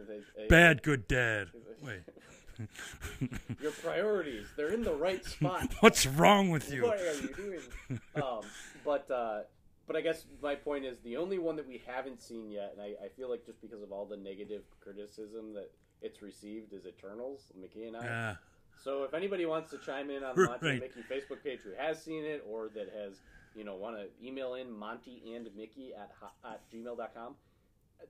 they- they- Bad, good dad. Wait, Your priorities, they're in the right spot. what's wrong with you? What are you doing? um, but uh, but I guess my point is the only one that we haven't seen yet, and I, I feel like just because of all the negative criticism that it's received, is Eternals. Mickey and I. Yeah. So if anybody wants to chime in on the Monty Right. and Mickey Facebook page who has seen it or that has, you know, want to email in Monty and Mickey at, at gmail.com,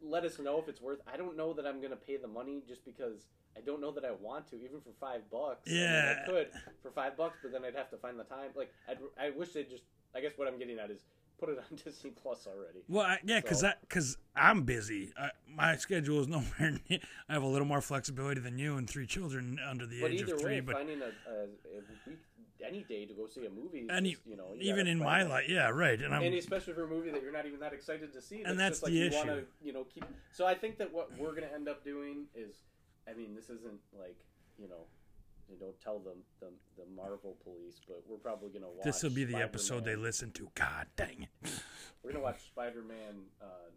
let us know if it's worth. I don't know that I'm going to pay the money just because I don't know that I want to, even for five bucks. I mean, Yeah. I could for five bucks, but then I'd have to find the time. Like, I'd, I wish they'd just. I guess what I'm getting at is put it on Disney Plus already. Well, I, yeah, because So- because I'm busy. I, my schedule is nowhere. Near, I have a little more flexibility than you and three children under the But age of three. way, but finding a, a, a week, any day to go see a movie, any, just, you know, you even in my life, yeah, right. And I'm and especially for a movie that you're not even that excited to see. And that's just like the you issue. want to, you know, keep. So I think that what we're going to end up doing is, I mean, this isn't like, you know, you don't tell them the the Marvel police, but we're probably going to watch. this will be the episode they listen to. God dang it! We're going to watch Spider-Man: uh,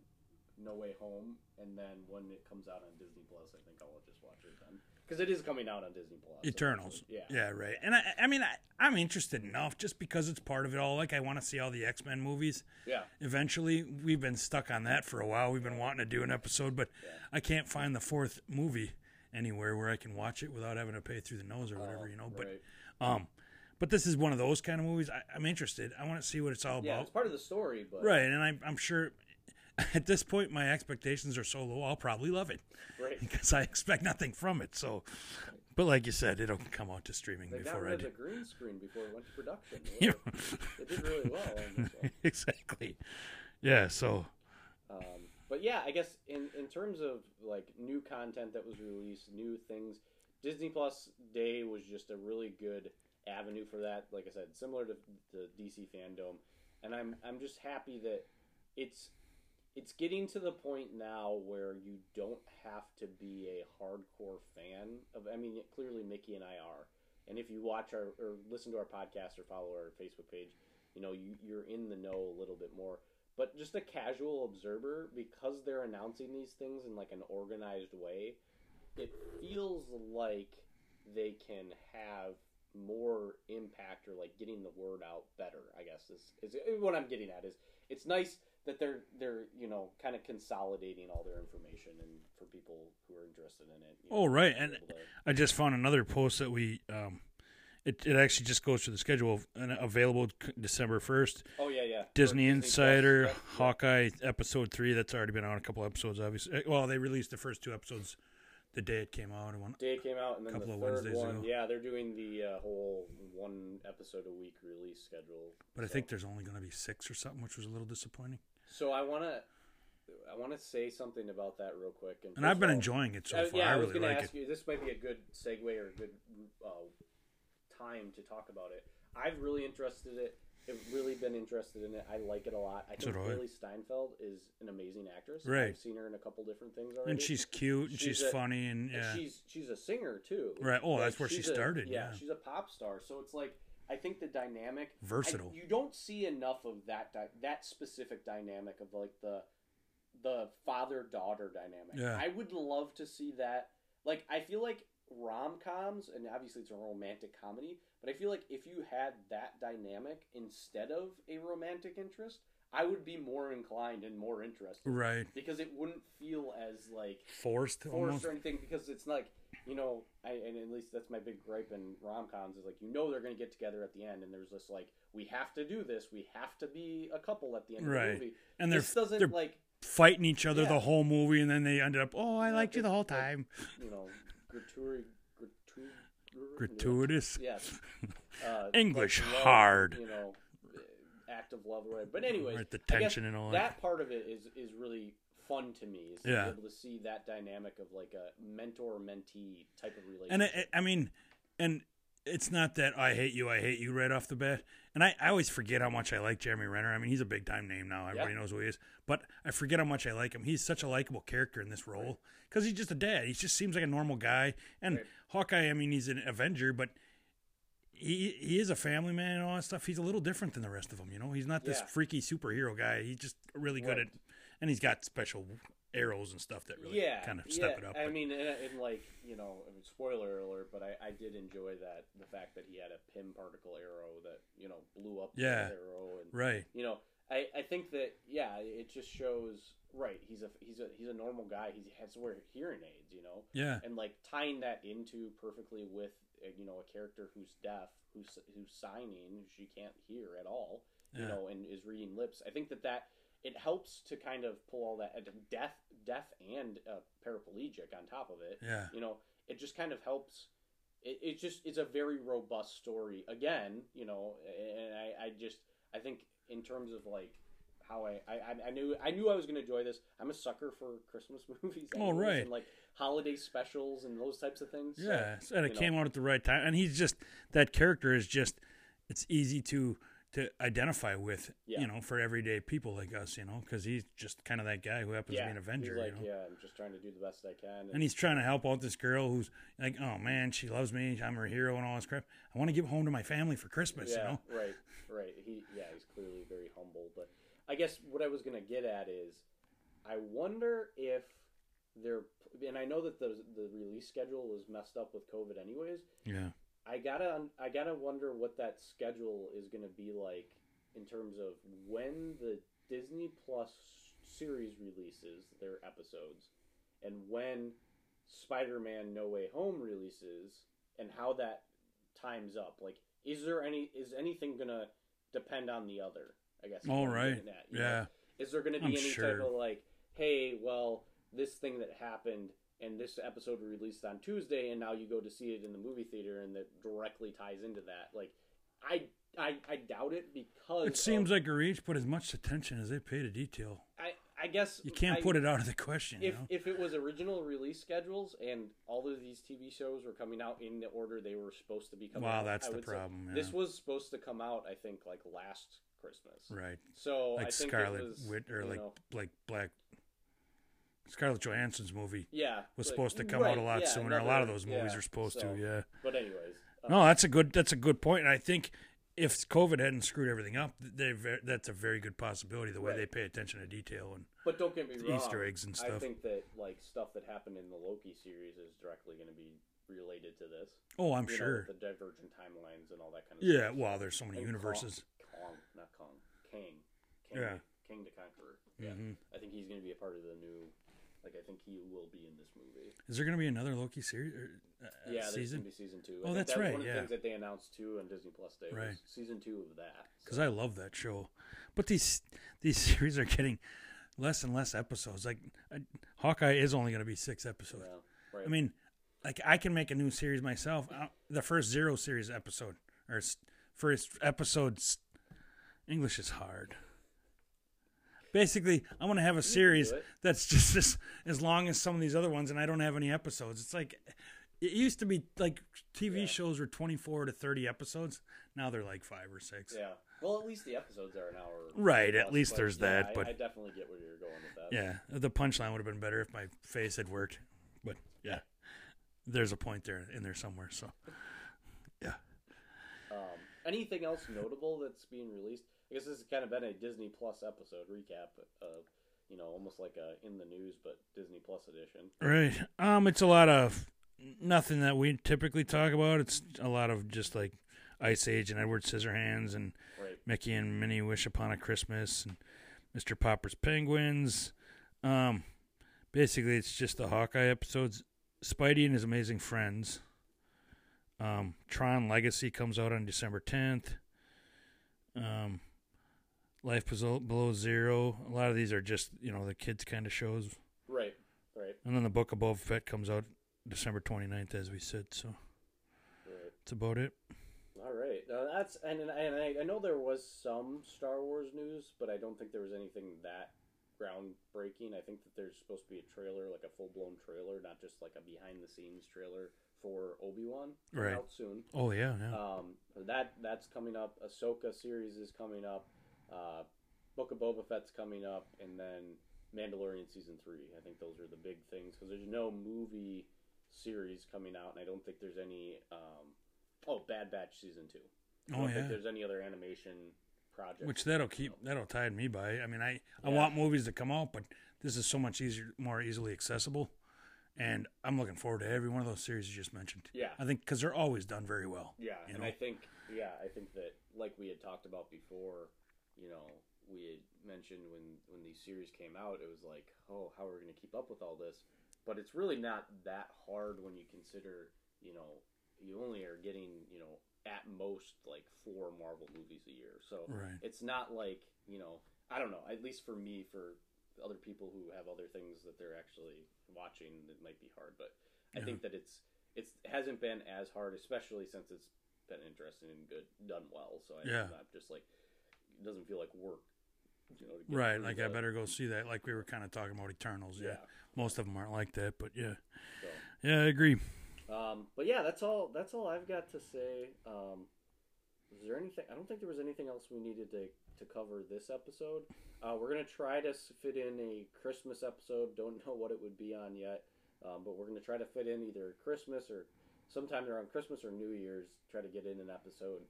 No Way Home, and then when it comes out on Disney Plus, I think I'll just watch it then because it is coming out on Disney Plus. Eternals. Yeah. Yeah, right. And I, I mean, I, I'm interested enough just because it's part of it all. Like, I want to see all the X Men movies. Yeah. Eventually, we've been stuck on that for a while. We've been wanting to do an episode, but I can't find the fourth movie anywhere where I can watch it without having to pay through the nose or whatever, you know. But Right. um, but this is one of those kind of movies. I, I'm interested. I want to see what it's all Yeah, about. Yeah, it's part of the story, but Right, and I'm, I'm sure at this point my expectations are so low. I'll probably love it right. because I expect nothing from it. So, but like you said, it'll come out to streaming They got before rid I do. the green screen before it went to production. Yeah. They did really well. on this one. exactly. Yeah. So Um, but yeah, I guess in in terms of like new content that was released, new things, Disney Plus Day was just a really good avenue for that. Like I said, similar to the DC fandom, and I'm I'm just happy that it's it's getting to the point now where you don't have to be a hardcore fan of. I mean, clearly Mickey and I are, and if you watch our or listen to our podcast or follow our Facebook page, you know you, you're in the know a little bit more but just a casual observer because they're announcing these things in like an organized way it feels like they can have more impact or like getting the word out better i guess is, is what i'm getting at is it's nice that they're they're you know kind of consolidating all their information and for people who are interested in it you know, Oh, right, and- to- I just found another post that we um, it it actually just goes to the schedule available December first. oh yeah yeah Disney Plus, Insider, yep. Hawkeye episode three. That's already been on a couple episodes. Obviously, Eh, well, they released the first two episodes the day it came out. One day came out, and then Couple the of third Wednesdays one. ago. Yeah, they're doing the uh, whole one episode a week release schedule. But I think there's only going to be six or something, which was a little disappointing. So I want to, I want to say something about that real quick. And, And I've been all- enjoying it so uh, far. yeah, I I was really going to like ask it. you. This might be a good segue or a good uh, time to talk about it. I've really interested it. I've really been interested in it. I like it a lot. I think do Hailee Steinfeld is an amazing actress. Right. I've seen her in a couple different things already. And she's cute and She's she's, a- funny and And yeah. she's she's a singer too. Right. Oh, Like, that's where she she's a- started, yeah. she's a pop star. So it's like I think the dynamic I- Versatile. you don't see enough of that dy- that specific dynamic of like the the father daughter dynamic. Yeah. I would love to see that. Like I feel like rom coms, and obviously it's a romantic comedy, but I feel like if you had that dynamic instead of a romantic interest, I would be more inclined and more interested. Right. Because it wouldn't feel as like Forced, forced almost. or anything because it's like you know I and at least that's my big gripe in rom coms is like you know they're gonna get together at the end and there's this like we have to do this we have to be a couple at the end Right. of the movie And they're this doesn't they're like fighting each other Yeah. the whole movie, and then they ended up, oh, I liked you the whole it's like- time. you know gratuitous Gratuitous. yes uh, English like love, hard. you know act of love or whatever. but anyway, Right, the tension and all that part of it is is really fun to me is to Yeah. be able to see that dynamic of like a mentor mentee type of relationship And I, I mean, and it's not that I hate you, I hate you right off the bat. And I, I always forget how much I like Jeremy Renner. I mean, he's a big time name now. Everybody Yeah. knows who he is. But I forget how much I like him. He's such a likable character in this role because he's just a dad. He just seems like a normal guy. And Right. Hawkeye, I mean, he's an Avenger, but he he is a family man and all that stuff. He's a little different than the rest of them. You know, he's not this Yeah. freaky superhero guy. He's just really good Right. at, and he's got special arrows and stuff that really yeah, kind of yeah. step it up. I but- mean, and, and like you know, I mean, spoiler alert, but I, I did enjoy that the fact that he had a Pym particle arrow that you know blew up the Yeah. arrow, and right. you know, I, I think that yeah, it just shows right. He's a he's a he's a normal guy. He has to wear hearing aids, you know, Yeah. and like tying that into perfectly with uh, you know a character who's deaf, who's who's signing, she can't hear at all, you Yeah. know, and is reading lips. I think that that it helps to kind of pull all that uh, deaf, and uh, paraplegic on top of it. Yeah. You know, it just kind of helps. It, it just it's a very robust story. Again, you know, and I, I just I think in terms of like how I, I I knew I knew I was going to enjoy this. I'm a sucker for Christmas movies. Oh, right. And like holiday specials and those types of things. So, Yeah, and it know. came out at the right time. And he's just that character is just it's easy to to identify with, Yeah. you know, for everyday people like us, you know, because he's just kind of that guy who happens yeah, to be an Avenger, like, you know. yeah, I'm just trying to do the best I can. And he's trying to help out this girl who's like, oh man, she loves me, I'm her hero, and all this crap. I want to get home to my family for Christmas, yeah, you know. right, right. He, yeah, he's clearly very humble. But I guess what I was gonna get at is, I wonder if they're, and I know that the the release schedule was messed up with COVID, anyways. Yeah, I gotta, I gotta wonder what that schedule is gonna be like in terms of when the Disney Plus series releases their episodes, and when Spider-Man: No Way Home releases, and how that times up. Like, is there any, is anything gonna depend on the other? I guess. All right. all what I'm right, getting at, you know? yeah, Is there going to be I'm any sure. type of like, hey, well, this thing that happened and this episode released on Tuesday, and now you go to see it in the movie theater, and that directly ties into that? Like, I I, I doubt it because it seems of, like a reach, but as much attention as they pay to detail, I I guess you can't I- put it out of the question, you If know. if it was original release schedules and all of these TV shows were coming out in the order they were supposed to be coming Wow, out, that's I the problem, yeah. This was supposed to come out, I think, like last Christmas. Right, So I like think Scarlet it was, Wit or like know, like Black Scarlett Johansson's movie yeah was like- supposed to come right, out a lot yeah, sooner. a lot of those movies yeah, are supposed so- to, yeah. But anyways, uh, No, that's a good that's a good point, and I think if COVID hadn't screwed everything up, they that's a very good possibility. The way Right. they pay attention to detail and But don't get me wrong. Easter eggs and stuff. I think that like stuff that happened in the Loki series is directly going to be related to this. oh, I'm You sure. with the divergent timelines and all that kind of Yeah, stuff. well, there's so many And universes. Kong, Kong, not Kong, Kang. Kang Yeah. King the Conqueror. Yeah, Mhm. I think he's going to be a part of the new. Like I think he will be in this movie. Is there going to be another Loki series or, uh, yeah, there's season? going to be season two. I Oh, that's that right, One of the yeah. things that they announced too on Disney Plus Day Right. season two of that. Because I love that show, but these these series are getting less and less episodes. Like uh, Hawkeye is only going to be six episodes. Yeah, right. I mean, like I can make a new series myself. The first zero series episode or first episodes. English is hard. Basically, I want to have a series that's just as as long as some of these other ones, and I don't have any episodes. It's like it used to be like TV Yeah. shows were twenty four to thirty episodes. Now they're like five or six. yeah. Well, at least the episodes are an hour. Right, at least there's yeah, that, I, but- I definitely get where you're going with that. Yeah, the punchline would have been better if my face had worked, but yeah, there's a point there in there somewhere. So yeah, Um, anything else notable that's being released? I guess this has kind of been a Disney Plus episode recap of, you know, almost like a in the news but Disney Plus edition. right. Um, it's a lot of nothing that we typically talk about. It's a lot of just like Ice Age and Edward Scissorhands and Right. Mickey and Minnie Wish Upon a Christmas and Mr. Popper's Penguins. Um, basically, it's just the Hawkeye episodes. Spidey and his amazing friends. Um, Tron Legacy comes out on December 10th. Um, Life Below, Below Zero. A lot of these are just, you know, the kids kind of shows. Right, right, And then the Book of Boba Fett comes out December 29th, as we said. So right. that's about it. All right. Uh, that's and and I, I know there was some Star Wars news, but I don't think there was anything that groundbreaking. I think that there's supposed to be a trailer, like a full blown trailer, not just like a behind the scenes trailer for Obi Wan Right. out soon. Oh, yeah, yeah. Um, that that's coming up. Ahsoka series is coming up. Uh, Book of Boba Fett's coming up, and then Mandalorian season three. I think those are the big things because there's no movie series coming out, and I don't think there's any. Um, oh, Bad Batch season two. I Oh, don't yeah. think there's any other animation project. Which that'll keep that'll tide me by. I mean, I I Yeah. want movies to come out, but this is so much easier, more easily accessible, and I'm looking forward to every one of those series you just mentioned. Yeah. I think because they're always done very well. Yeah, and know? I think yeah, I think that like we had talked about before, you know, we had mentioned when when these series came out, it was like, oh, how are we going to keep up with all this? But it's really not that hard when you consider, you know, you only are getting, you know, at most like four Marvel movies a year. So Right. it's not like, you know, I don't know, at least for me for other people who have other things that they're actually watching it might be hard, but I Yeah. think that it's it's hasn't been as hard, especially since it's been interesting and good, done well. So I, Yeah. not just like it doesn't feel like work. You know, Right. Like I better go see that. Like we were kind of talking about Eternals. Yeah. Yeah. Most of them aren't like that, but yeah. So, Yeah, I agree. um, but yeah, that's all. That's all I've got to say. Um, is there anything? I don't think there was anything else we needed to to cover this episode. Uh, we're gonna try to fit in a Christmas episode. Don't know what it would be on yet, um, but we're gonna try to fit in either Christmas or sometime around Christmas or New Year's. Try to get in an episode.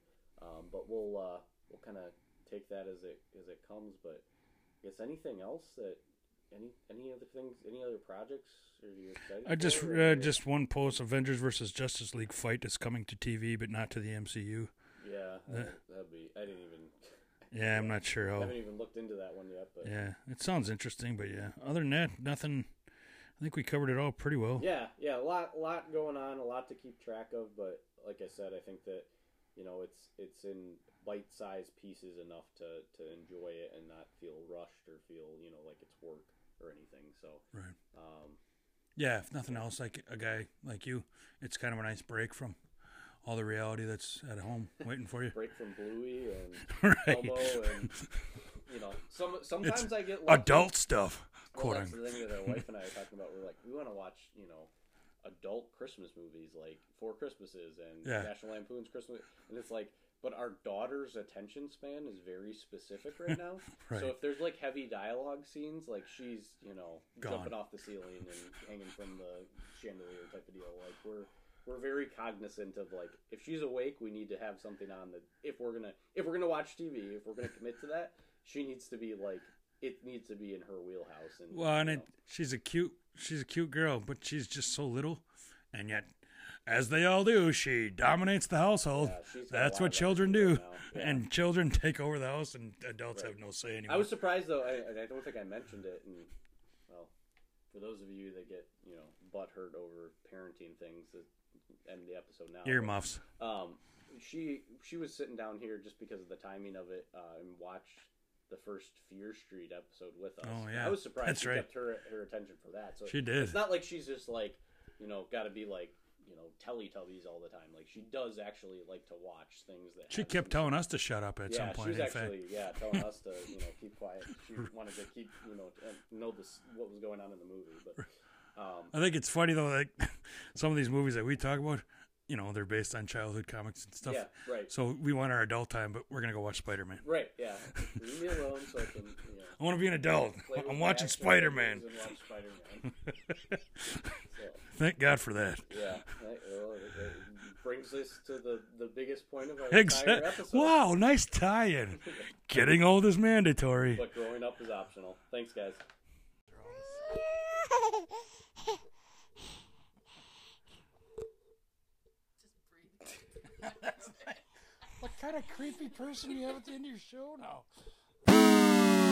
Um, but we'll uh, we'll kind of take that as it as it comes. But I guess anything else that any any other things, any other projects? Are you excited? I just for, uh, just one post: Avengers versus Justice League fight is coming to TV, but not to the MCU. Yeah, Uh, that, that'd be. I didn't even. Yeah, I'm not sure how. I haven't even looked into that one yet, but yeah, Yeah, it sounds interesting, but yeah. Other than that, nothing. I think we covered it all pretty well. Yeah, yeah, a lot, lot going on, a lot to keep track of. But like I said, I think that you know it's it's in bite-sized pieces enough to to enjoy it and not feel rushed or feel you know like it's work or anything. So Right. um, Yeah, if nothing else, like a guy like you, it's kind of a nice break from all the reality that's at home waiting for you. break from Bluey and right. And you know some sometimes I get lucky. Adult stuff, Well, quote that's the thing that our wife and I are talking about. We're like, we want to watch, you know, adult Christmas movies like Four Christmases and Yeah. National Lampoon's Christmas, and it's like, but our daughter's attention span is very specific right now. Right. So if there's like heavy dialogue scenes, like she's, you know, Gone. jumping off the ceiling and hanging from the chandelier type of deal. Like we're we're very cognizant of like if she's awake, we need to have something on that. If we're gonna if we're gonna watch TV, if we're gonna commit to that, she needs to be like it needs to be in her wheelhouse. And Well, and you it, she's a cute, she's a cute girl, but she's just so little, and yet, as they all do, she dominates the household. Yeah, she's That's what children do. Yeah. and children take over the house, and adults Right. have no say anymore. I was surprised though. I, I don't think I mentioned it. And well, for those of you that get you know butt hurt over parenting things, that end the episode now. Earmuffs. Um, she she was sitting down here just because of the timing of it uh, and watched the first Fear Street episode with us. Oh, yeah. I was surprised That's she right. kept her her attention for that. So She did. It's not like she's just like you know got to be like you know Teletubbies all the time. Like she does actually like to watch things that She kept telling us to shut up at yeah, some point. she's in actually fact, yeah telling us to you know keep quiet. She wanted to keep you know know this what was going on in the movie, but um, I think it's funny though, like some of these movies that we talk about, you know, they're based on childhood comics and stuff. yeah, right, So we want our adult time, but we're gonna go watch Spider Man. right, yeah. Leave me alone so I can you know. I want to be an adult. I'm watching Spider Man. watch Spider-Man. so, Thank God for that. yeah, right, well, it, it brings us to the the biggest point of our entire episode. Wow, nice tie-in. Getting old is mandatory. But growing up is optional. Thanks, guys. what kind of creepy person do you have at the end of your show now?